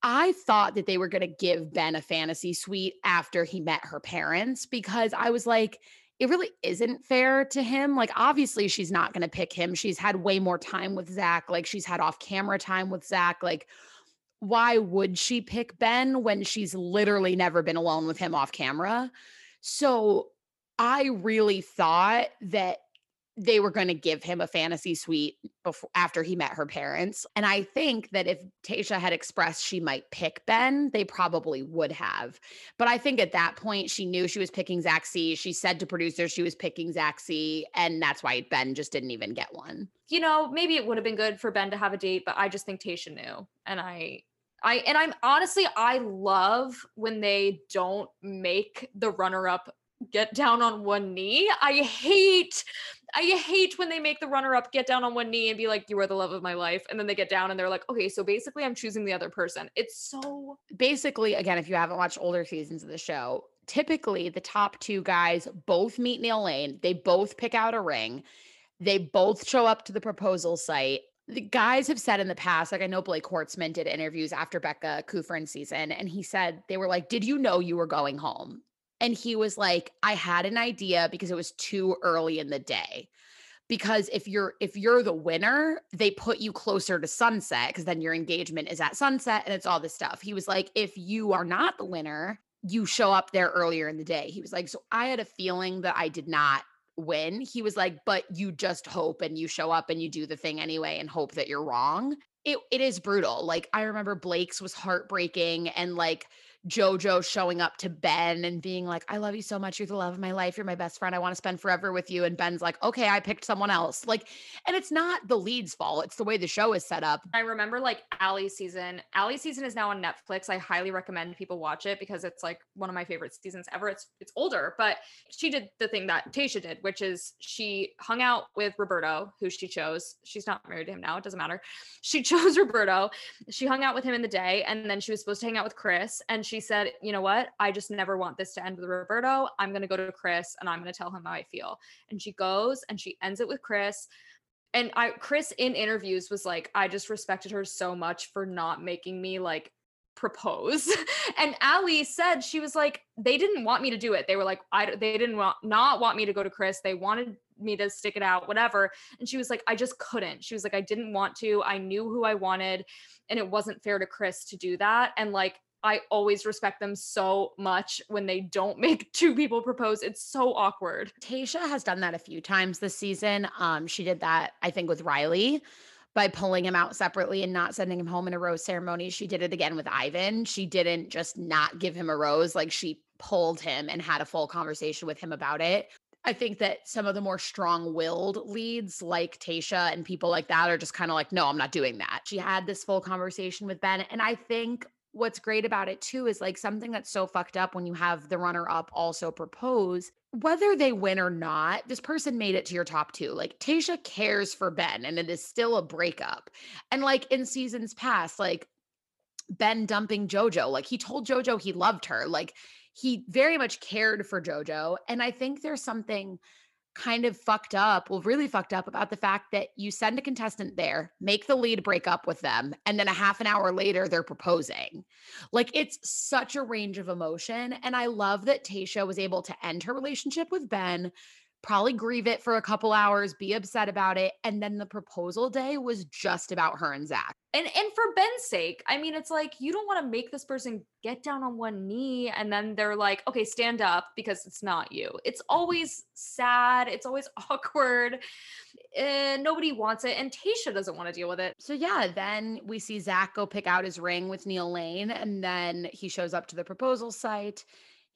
I thought that they were going to give Ben a fantasy suite after he met her parents because I was like, it really isn't fair to him. Like, obviously, she's not going to pick him. She's had way more time with Zach. Like, she's had off camera time with Zach. Like, why would she pick Ben when she's literally never been alone with him off camera? So I really thought that they were going to give him a fantasy suite before after he met her parents. And I think that if Tayshia had expressed she might pick Ben, they probably would have. But I think at that point she knew she was picking C. She said to producers she was picking C. And that's why Ben just didn't even get one. You know, maybe it would have been good for Ben to have a date, but I just think Tayshia knew. And I I and I'm honestly I love when they don't make the runner up get down on one knee. I hate I hate when they make the runner up get down on one knee and be like, You are the love of my life. And then they get down and they're like, Okay, so basically, I'm choosing the other person. It's so basically, again, if you haven't watched older seasons of the show, typically the top two guys both meet Neil Lane, they both pick out a ring, they both show up to the proposal site. The guys have said in the past, like I know Blake Horstmann did interviews after Becca Kufrin season, and he said they were like, Did you know you were going home? And he was like, I had an idea because it was too early in the day. Because if you're if you're the winner, they put you closer to sunset because then your engagement is at sunset and it's all this stuff. He was like, if you are not the winner, you show up there earlier in the day. He was like, so I had a feeling that I did not win. He was like, but you just hope and you show up and you do the thing anyway and hope that you're wrong. It it is brutal. Like I remember Blake's was heartbreaking and like JoJo showing up to Ben and being like, I love you so much. You're the love of my life. You're my best friend. I want to spend forever with you. And Ben's like, okay, I picked someone else. Like, and it's not the lead's fault. It's the way the show is set up. I remember like Ally season. Ally season is now on Netflix. I highly recommend people watch it because it's like one of my favorite seasons ever. It's it's older, but she did the thing that Tayshia did, which is she hung out with Roberto, who she chose. She's not married to him now. It doesn't matter. She chose Roberto. She hung out with him in the day, and then she was supposed to hang out with Chris. And she said, you know what? I just never want this to end with Roberto. I'm going to go to Chris and I'm going to tell him how I feel. And she goes and she ends it with Chris. And I, Chris in interviews was like, I just respected her so much for not making me like propose. and Ally said she was like, they didn't want me to do it. They were like, I they didn't want not want me to go to Chris. They wanted me to stick it out, whatever. And she was like, I just couldn't. She was like, I didn't want to. I knew who I wanted, and it wasn't fair to Chris to do that. And like I always respect them so much when they don't make two people propose. It's so awkward. Tayshia has done that a few times this season. Um, she did that, I think, with Riley by pulling him out separately and not sending him home in a rose ceremony. She did it again with Ivan. She didn't just not give him a rose, like she pulled him and had a full conversation with him about it. I think that some of the more strong willed leads, like Tayshia and people like that, are just kind of like, no, I'm not doing that. She had this full conversation with Ben. And I think what's great about it too is like something that's so fucked up when you have the runner up also propose whether they win or not this person made it to your top two like Tayshia cares for Ben and it is still a breakup. And like in seasons past like Ben dumping JoJo like he told JoJo he loved her like he very much cared for JoJo. And I think there's something kind of fucked up, well, really fucked up about the fact that you send a contestant there, make the lead break up with them, and then a half an hour later they're proposing. Like it's such a range of emotion. And I love that Tayshia was able to end her relationship with Ben, probably grieve it for a couple hours, be upset about it. And then the proposal day was just about her and Zach. And and for Ben's sake, I mean, it's like you don't want to make this person get down on one knee and then they're like, okay, stand up because it's not you. It's mm-hmm. always sad. It's always awkward. And nobody wants it. And Tayshia doesn't want to deal with it. So yeah, then we see Zach go pick out his ring with Neil Lane. And then he shows up to the proposal site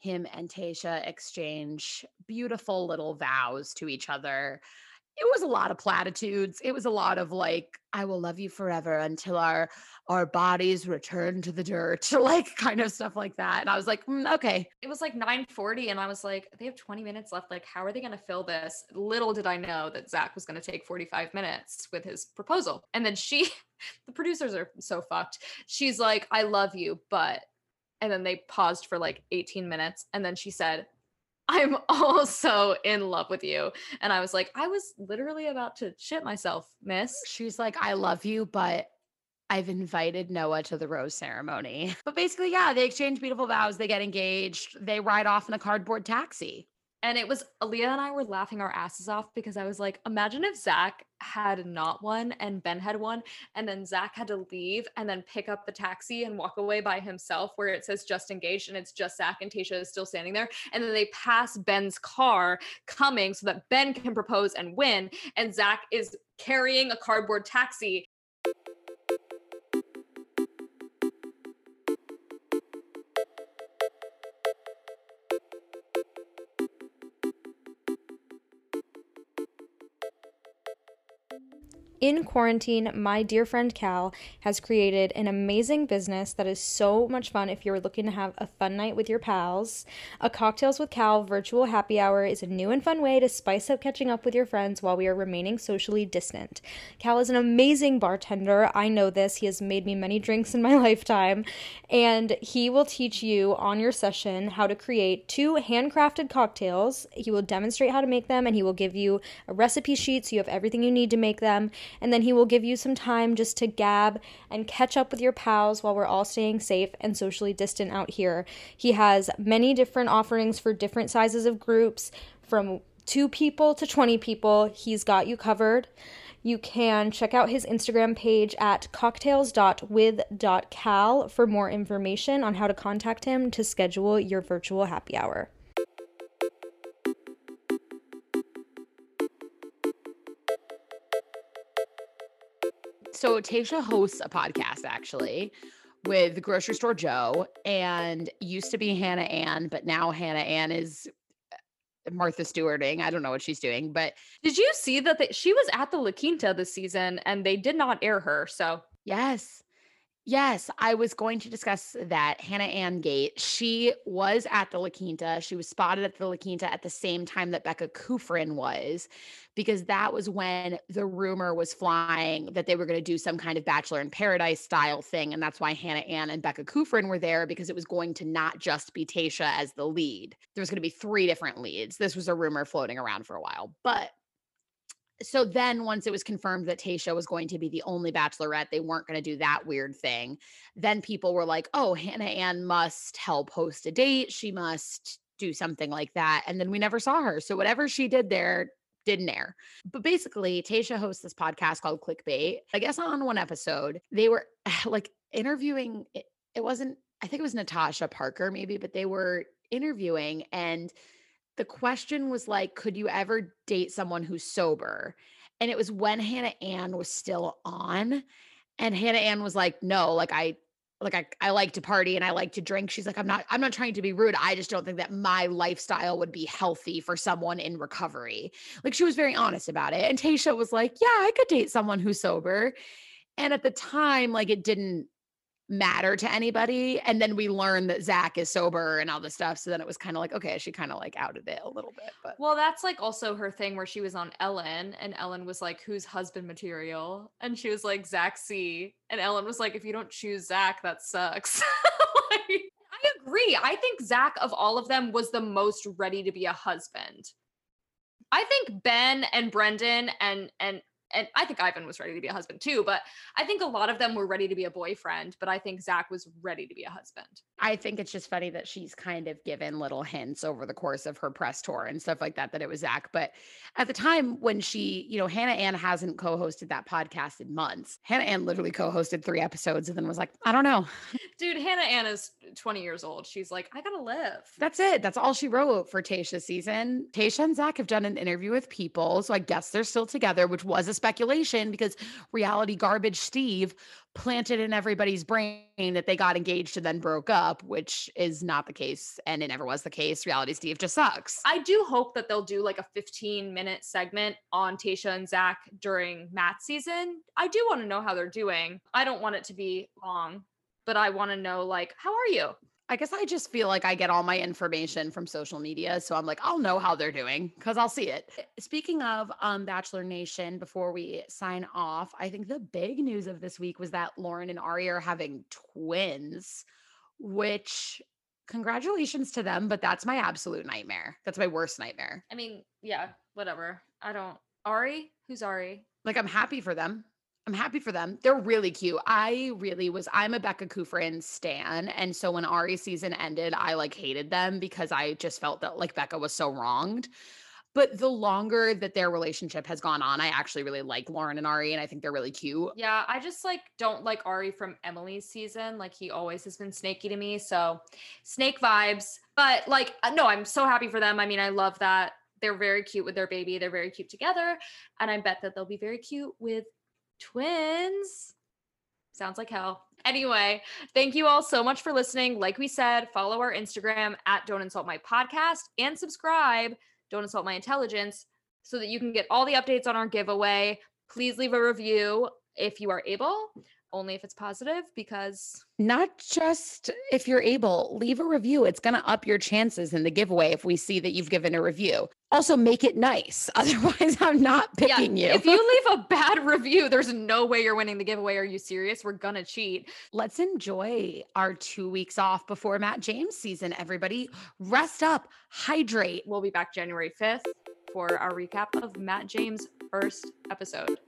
him and Tayshia exchange beautiful little vows to each other. It was a lot of platitudes. It was a lot of like, I will love you forever until our our bodies return to the dirt, like kind of stuff like that. And I was like, mm, okay. It was like 9:40, and I was like, they have 20 minutes left. Like, how are they to fill this? Little did I know that Zach was to take 45 minutes with his proposal. And then she, the producers are so fucked. She's like, I love you, but and then they paused for like 18 minutes and then she said i'm also in love with you and i was like i was literally about to shit myself miss she's like i love you but I've invited Noah to the rose ceremony. But basically, yeah, they exchange beautiful vows, they get engaged, they ride off in a cardboard taxi. And it was Aaliyah and I were laughing our asses off because I was like, imagine if Zach had not won and Ben had won, and then Zach had to leave and then pick up the taxi and walk away by himself where it says just engaged and it's just Zach and Tayshia is still standing there. And then they pass Ben's car coming so that Ben can propose and win. And Zach is carrying a cardboard taxi in quarantine, my dear friend Cal has created an amazing business that is so much fun if you're looking to have a fun night with your pals. A Cocktails with Cal virtual happy hour is a new and fun way to spice up catching up with your friends while we are remaining socially distant. Cal is an amazing bartender. I know this. He has made me many drinks in my lifetime. And he will teach you on your session how to create two handcrafted cocktails. He will demonstrate how to make them and he will give you a recipe sheet so you have everything you need to make them and then he will give you some time just to gab and catch up with your pals while we're all staying safe and socially distant out here. He has many different offerings for different sizes of groups from two people to 20 people. He's got you covered. You can check out his Instagram page at cocktails.with.cal for more information on how to contact him to schedule your virtual happy hour. So Tayshia hosts a podcast actually with Grocery Store Joe and used to be Hannah Ann, but now Hannah Ann is uh, Martha Stewarding. I don't know what she's doing, but did you see that she was at the La Quinta this season and they did not air her? So yes, Yes, I was going to discuss that. Hannah Ann Gate, she was at the La Quinta. She was spotted at the La Quinta at the same time that Becca Kufrin was, because that was when the rumor was flying that they were going to do some kind of Bachelor in Paradise style thing. And that's why Hannah Ann and Becca Kufrin were there, because it was going to not just be Tayshia as the lead. There was going to be three different leads. This was a rumor floating around for a while. But so then once it was confirmed that Tayshia was going to be the only bachelorette, they weren't going to do that weird thing. Then people were like, "Oh, Hannah Ann must help host a date. She must do something like that." And then we never saw her. So whatever she did there didn't air. But basically, Tayshia hosts this podcast called Clickbait. I guess on one episode, they were like interviewing it wasn't I think it was Natasha Parker maybe, but they were interviewing and the question was like, could you ever date someone who's sober? And it was when Hannah Ann was still on. And Hannah Ann was like, no, like I like I, I like to party and I like to drink. She's like, I'm not, I'm not trying to be rude. I just don't think that my lifestyle would be healthy for someone in recovery. Like she was very honest about it. And Tayshia was like, Yeah, I could date someone who's sober. And at the time, like it didn't matter to anybody. And then we learned that Zach is sober and all this stuff. So then it was kind of like, okay, she kind of like outed it a little bit. But well, that's like also her thing where she was on Ellen and Ellen was like, who's husband material? And she was like, Zach C. And Ellen was like, if you don't choose Zach, that sucks. like, I agree. I think Zach of all of them was the most ready to be a husband. I think Ben and Brendan and and and I think Ivan was ready to be a husband too, but I think a lot of them were ready to be a boyfriend, but I think Zach was ready to be a husband. I think it's just funny that she's kind of given little hints over the course of her press tour and stuff like that that it was Zach. But at the time when she, you know, Hannah Ann hasn't co-hosted that podcast in months. Hannah Ann literally co-hosted three episodes and then was like, I don't know. Dude, Hannah Ann is 20 years old. She's like, I gotta live. That's it. That's all she wrote for Tayshia season. Tayshia and Zach have done an interview with people. So I guess they're still together, which was a speculation because reality garbage Steve planted in everybody's brain that they got engaged and then broke up, which is not the case. And it never was the case. Reality Steve just sucks. I do hope that they'll do like a 15 minute segment on Tayshia and Zach during Matt season. I do want to know how they're doing. I don't want it to be long, but I want to know like, how are you? I guess I just feel like I get all my information from social media. So I'm like, I'll know how they're doing because I'll see it. Eh, speaking of um, Bachelor Nation, before we sign off, I think the big news of this week was that Lauren and Ari are having twins, which congratulations to them, but that's my absolute nightmare. That's my worst nightmare. I mean, yeah, whatever. I don't. Ari? Who's Ari? Like, I'm happy for them. I'm happy for them. They're really cute. I really was. I'm a Becca Kufrin stan, and so when Ari's season ended, I like hated them because I just felt that like Becca was so wronged. But the longer that their relationship has gone on, I actually really like Lauren and Ari, and I think they're really cute. Yeah, I just like don't like Ari from Emily's season. Like he always has been snaky to me. So snake vibes. But like, uh, no, I'm so happy for them. I mean, I love that they're very cute with their baby. They're very cute together. And I bet that they'll be very cute with twins. Sounds like hell. Anyway, thank you all so much for listening. Like we said, follow our Instagram at Don't Insult My Podcast and subscribe, Don't Insult My Intelligence, so that you can get all the updates on our giveaway. Please leave a review if you are able only if it's positive because not just if you're able leave a review it's going to up your chances in the giveaway if we see that you've given a review. Also make it nice otherwise i'm not picking yeah, you. if you leave a bad review there's no way you're winning the giveaway are you serious? We're gonna cheat. Let's enjoy our two weeks off before matt james season everybody. Rest up hydrate. We'll be back january 5th for our recap of matt james first episode